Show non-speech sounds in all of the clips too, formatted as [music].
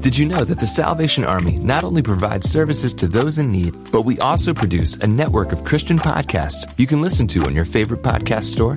Did you know that the Salvation Army not only provides services to those in need, but we also produce a network of Christian podcasts you can listen to on your favorite podcast store?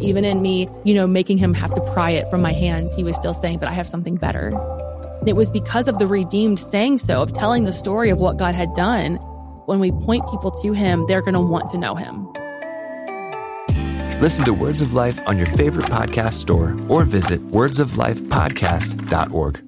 Even in me, you know, making him have to pry it from my hands, he was still saying, but I have something better. It was because of the redeemed saying so, of telling the story of what God had done. When we point people to him, they're going to want to know him. Listen to Words of Life on your favorite podcast store or visit wordsoflifepodcast.org.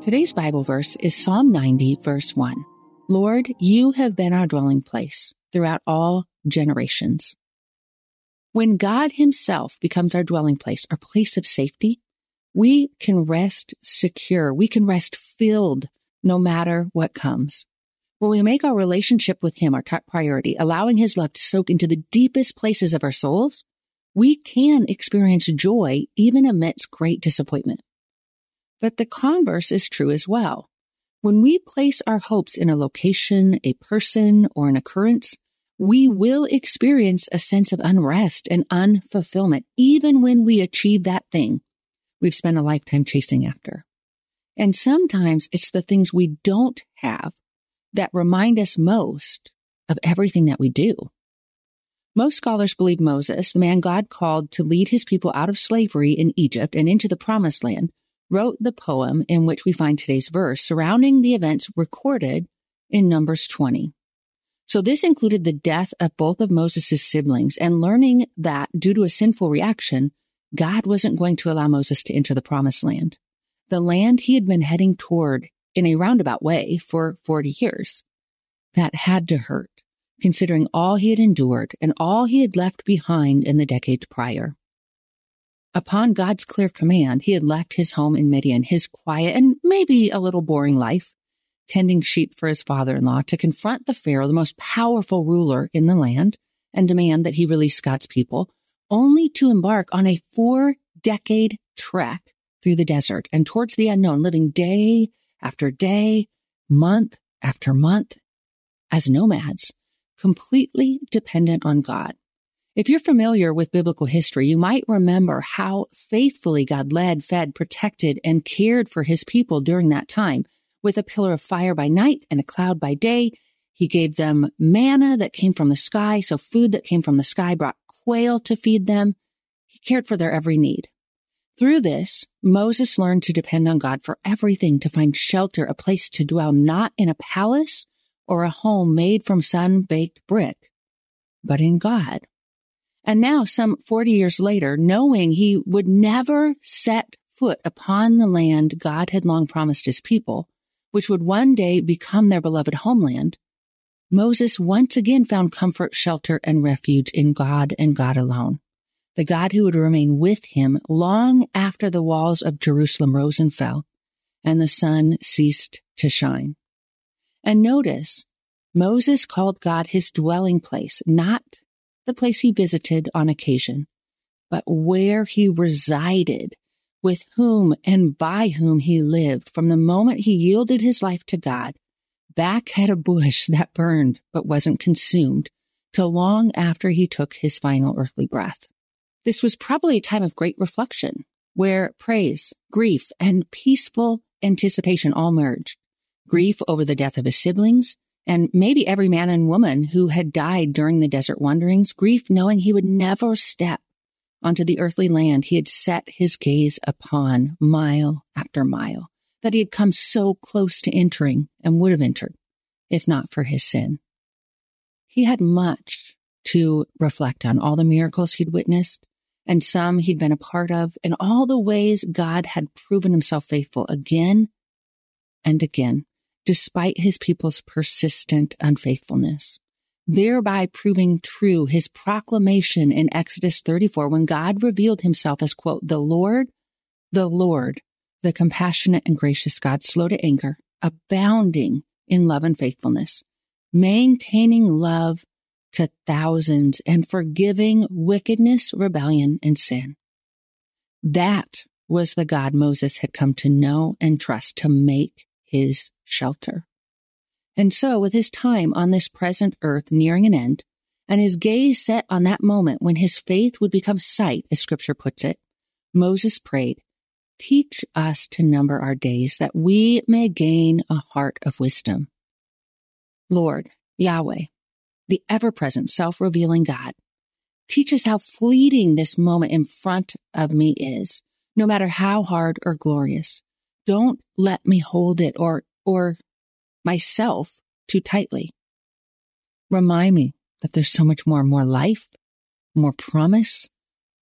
Today's Bible verse is Psalm 90, verse 1. Lord, you have been our dwelling place throughout all generations. When God Himself becomes our dwelling place, our place of safety, we can rest secure. We can rest filled no matter what comes. When we make our relationship with Him our top priority, allowing His love to soak into the deepest places of our souls, we can experience joy even amidst great disappointment. But the converse is true as well. When we place our hopes in a location, a person, or an occurrence, we will experience a sense of unrest and unfulfillment, even when we achieve that thing we've spent a lifetime chasing after. And sometimes it's the things we don't have that remind us most of everything that we do. Most scholars believe Moses, the man God called to lead his people out of slavery in Egypt and into the promised land, wrote the poem in which we find today's verse surrounding the events recorded in Numbers 20. So this included the death of both of Moses' siblings and learning that due to a sinful reaction, God wasn't going to allow Moses to enter the promised land, the land he had been heading toward in a roundabout way for 40 years. That had to hurt, considering all he had endured and all he had left behind in the decade prior. Upon God's clear command, he had left his home in Midian, his quiet and maybe a little boring life, tending sheep for his father-in-law to confront the Pharaoh, the most powerful ruler in the land, and demand that he release God's people, only to embark on a four decade trek through the desert and towards the unknown, living day after day, month after month as nomads, completely dependent on God. If you're familiar with biblical history, you might remember how faithfully God led, fed, protected, and cared for his people during that time. With a pillar of fire by night and a cloud by day, he gave them manna that came from the sky, so food that came from the sky brought quail to feed them. He cared for their every need. Through this, Moses learned to depend on God for everything, to find shelter, a place to dwell, not in a palace or a home made from sun baked brick, but in God. And now, some 40 years later, knowing he would never set foot upon the land God had long promised his people, which would one day become their beloved homeland, Moses once again found comfort, shelter, and refuge in God and God alone, the God who would remain with him long after the walls of Jerusalem rose and fell and the sun ceased to shine. And notice Moses called God his dwelling place, not the place he visited on occasion, but where he resided, with whom and by whom he lived from the moment he yielded his life to God, back at a bush [laughs] that burned but wasn't consumed, till long after he took his final earthly breath. This was probably a time of great reflection, where praise, grief, and peaceful anticipation all merged. Grief over the death of his siblings, and maybe every man and woman who had died during the desert wanderings, grief knowing he would never step onto the earthly land he had set his gaze upon mile after mile, that he had come so close to entering and would have entered if not for his sin. He had much to reflect on all the miracles he'd witnessed and some he'd been a part of and all the ways God had proven himself faithful again and again despite his people's persistent unfaithfulness, thereby proving true his proclamation in Exodus 34 when God revealed himself as, quote, the Lord, the Lord, the compassionate and gracious God, slow to anger, abounding in love and faithfulness, maintaining love to thousands and forgiving wickedness, rebellion, and sin. That was the God Moses had come to know and trust to make his shelter. And so, with his time on this present earth nearing an end, and his gaze set on that moment when his faith would become sight, as scripture puts it, Moses prayed, Teach us to number our days that we may gain a heart of wisdom. Lord, Yahweh, the ever present self revealing God, teach us how fleeting this moment in front of me is, no matter how hard or glorious. Don't let me hold it or, or myself too tightly. Remind me that there's so much more, more life, more promise,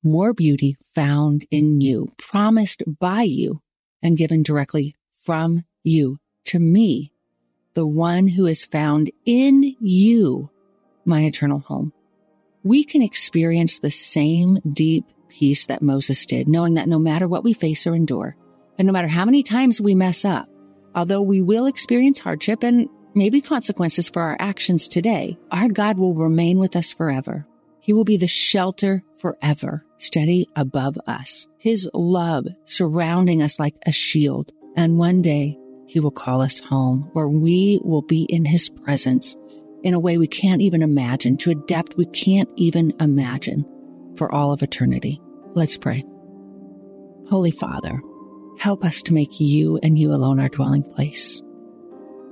more beauty found in you, promised by you and given directly from you to me, the one who is found in you, my eternal home. We can experience the same deep peace that Moses did, knowing that no matter what we face or endure, and no matter how many times we mess up, although we will experience hardship and maybe consequences for our actions today, our God will remain with us forever. He will be the shelter forever, steady above us, His love surrounding us like a shield. And one day He will call us home where we will be in His presence in a way we can't even imagine, to a depth we can't even imagine for all of eternity. Let's pray. Holy Father, Help us to make you and you alone our dwelling place.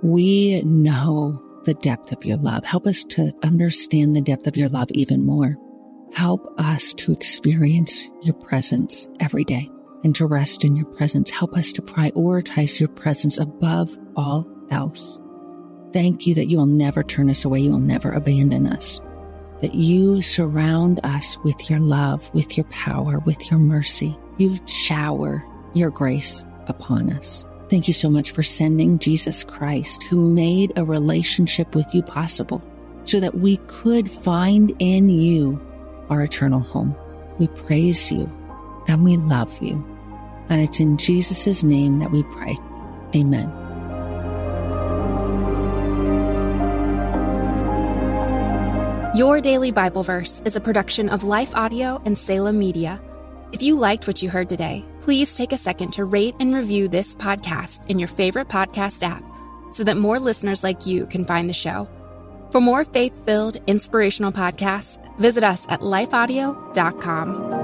We know the depth of your love. Help us to understand the depth of your love even more. Help us to experience your presence every day and to rest in your presence. Help us to prioritize your presence above all else. Thank you that you will never turn us away. You will never abandon us. That you surround us with your love, with your power, with your mercy. You shower your grace upon us. Thank you so much for sending Jesus Christ, who made a relationship with you possible so that we could find in you our eternal home. We praise you and we love you. And it's in Jesus' name that we pray. Amen. Your Daily Bible Verse is a production of Life Audio and Salem Media. If you liked what you heard today, please take a second to rate and review this podcast in your favorite podcast app so that more listeners like you can find the show. For more faith filled, inspirational podcasts, visit us at lifeaudio.com.